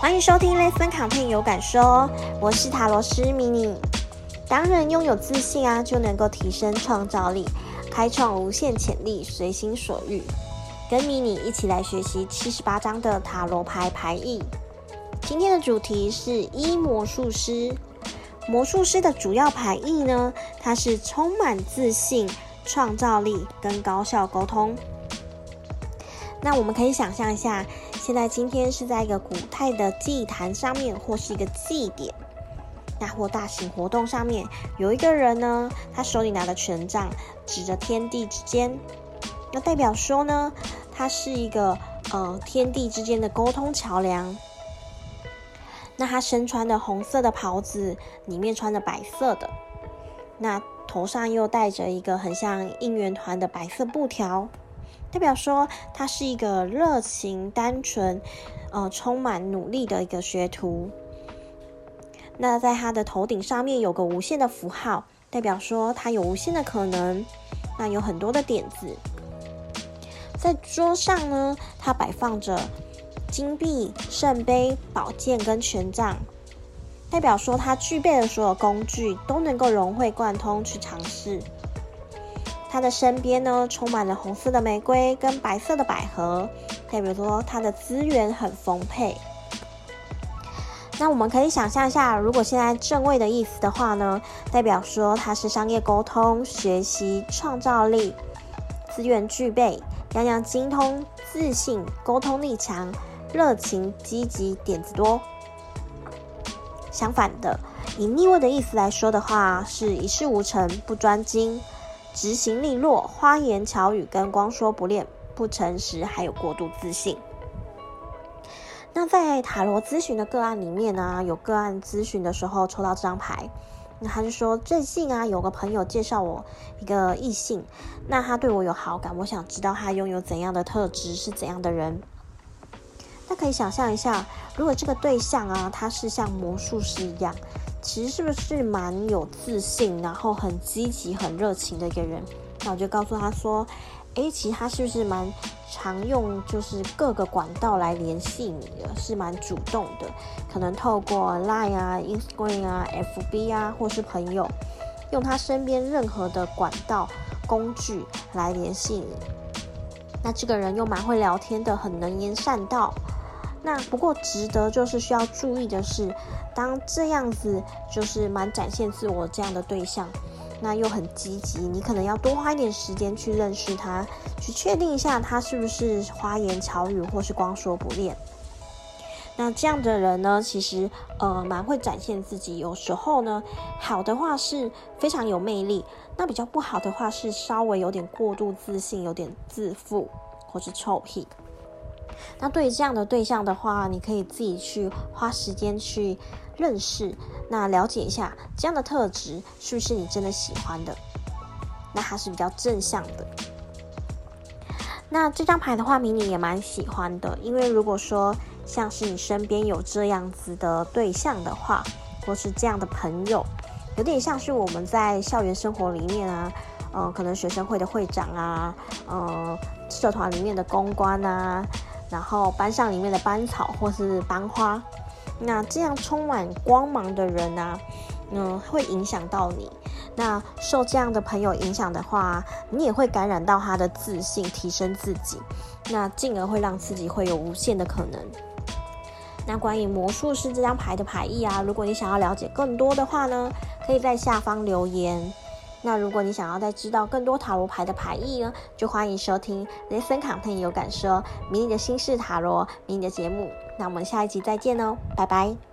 欢迎收听《l e s s o n 片有感说》，我是塔罗师迷你。当人拥有自信啊，就能够提升创造力，开创无限潜力，随心所欲。跟迷你一起来学习七十八张的塔罗牌牌意。今天的主题是一魔术师。魔术师的主要牌意呢，它是充满自信、创造力跟高效沟通。那我们可以想象一下，现在今天是在一个古代的祭坛上面，或是一个祭典，那或大型活动上面，有一个人呢，他手里拿着权杖，指着天地之间，那代表说呢，他是一个呃天地之间的沟通桥梁。那他身穿的红色的袍子，里面穿着白色的，那头上又戴着一个很像应援团的白色布条。代表说他是一个热情、单纯、呃，充满努力的一个学徒。那在他的头顶上面有个无限的符号，代表说他有无限的可能。那有很多的点子。在桌上呢，他摆放着金币、圣杯、宝剑跟权杖，代表说他具备的所有工具都能够融会贯通去尝试。他的身边呢，充满了红色的玫瑰跟白色的百合，代表说他的资源很丰沛。那我们可以想象一下，如果现在正位的意思的话呢，代表说他是商业沟通、学习、创造力、资源具备、样样精通、自信、沟通力强、热情、积极、点子多。相反的，以逆位的意思来说的话，是一事无成、不专精。执行利落、花言巧语跟光说不练、不诚实，还有过度自信。那在塔罗咨询的个案里面呢、有个案咨询的时候抽到这张牌，那他就说最近啊，有个朋友介绍我一个异性，那他对我有好感，我想知道他拥有怎样的特质，是怎样的人。那可以想象一下，如果这个对象啊，他是像魔术师一样。其实是不是蛮有自信，然后很积极、很热情的一个人？那我就告诉他说：“诶，其实他是不是蛮常用，就是各个管道来联系你的，是蛮主动的，可能透过 Line 啊、Instagram 啊、FB 啊，或是朋友，用他身边任何的管道工具来联系你。那这个人又蛮会聊天的，很能言善道。”那不过值得就是需要注意的是，当这样子就是蛮展现自我这样的对象，那又很积极，你可能要多花一点时间去认识他，去确定一下他是不是花言巧语或是光说不练。那这样的人呢，其实呃蛮会展现自己，有时候呢好的话是非常有魅力，那比较不好的话是稍微有点过度自信，有点自负或是臭屁。那对于这样的对象的话，你可以自己去花时间去认识，那了解一下这样的特质是不是你真的喜欢的？那它是比较正向的。那这张牌的话，迷你也蛮喜欢的，因为如果说像是你身边有这样子的对象的话，或是这样的朋友，有点像是我们在校园生活里面啊，嗯、可能学生会的会长啊，嗯、社团里面的公关啊。然后班上里面的班草或是班花，那这样充满光芒的人呢、嗯，会影响到你。那受这样的朋友影响的话，你也会感染到他的自信，提升自己，那进而会让自己会有无限的可能。那关于魔术师这张牌的牌意啊，如果你想要了解更多的话呢，可以在下方留言。那如果你想要再知道更多塔罗牌的牌意呢，就欢迎收听雷森卡特有感说迷你的心事塔罗迷你的节目。那我们下一集再见哦，拜拜。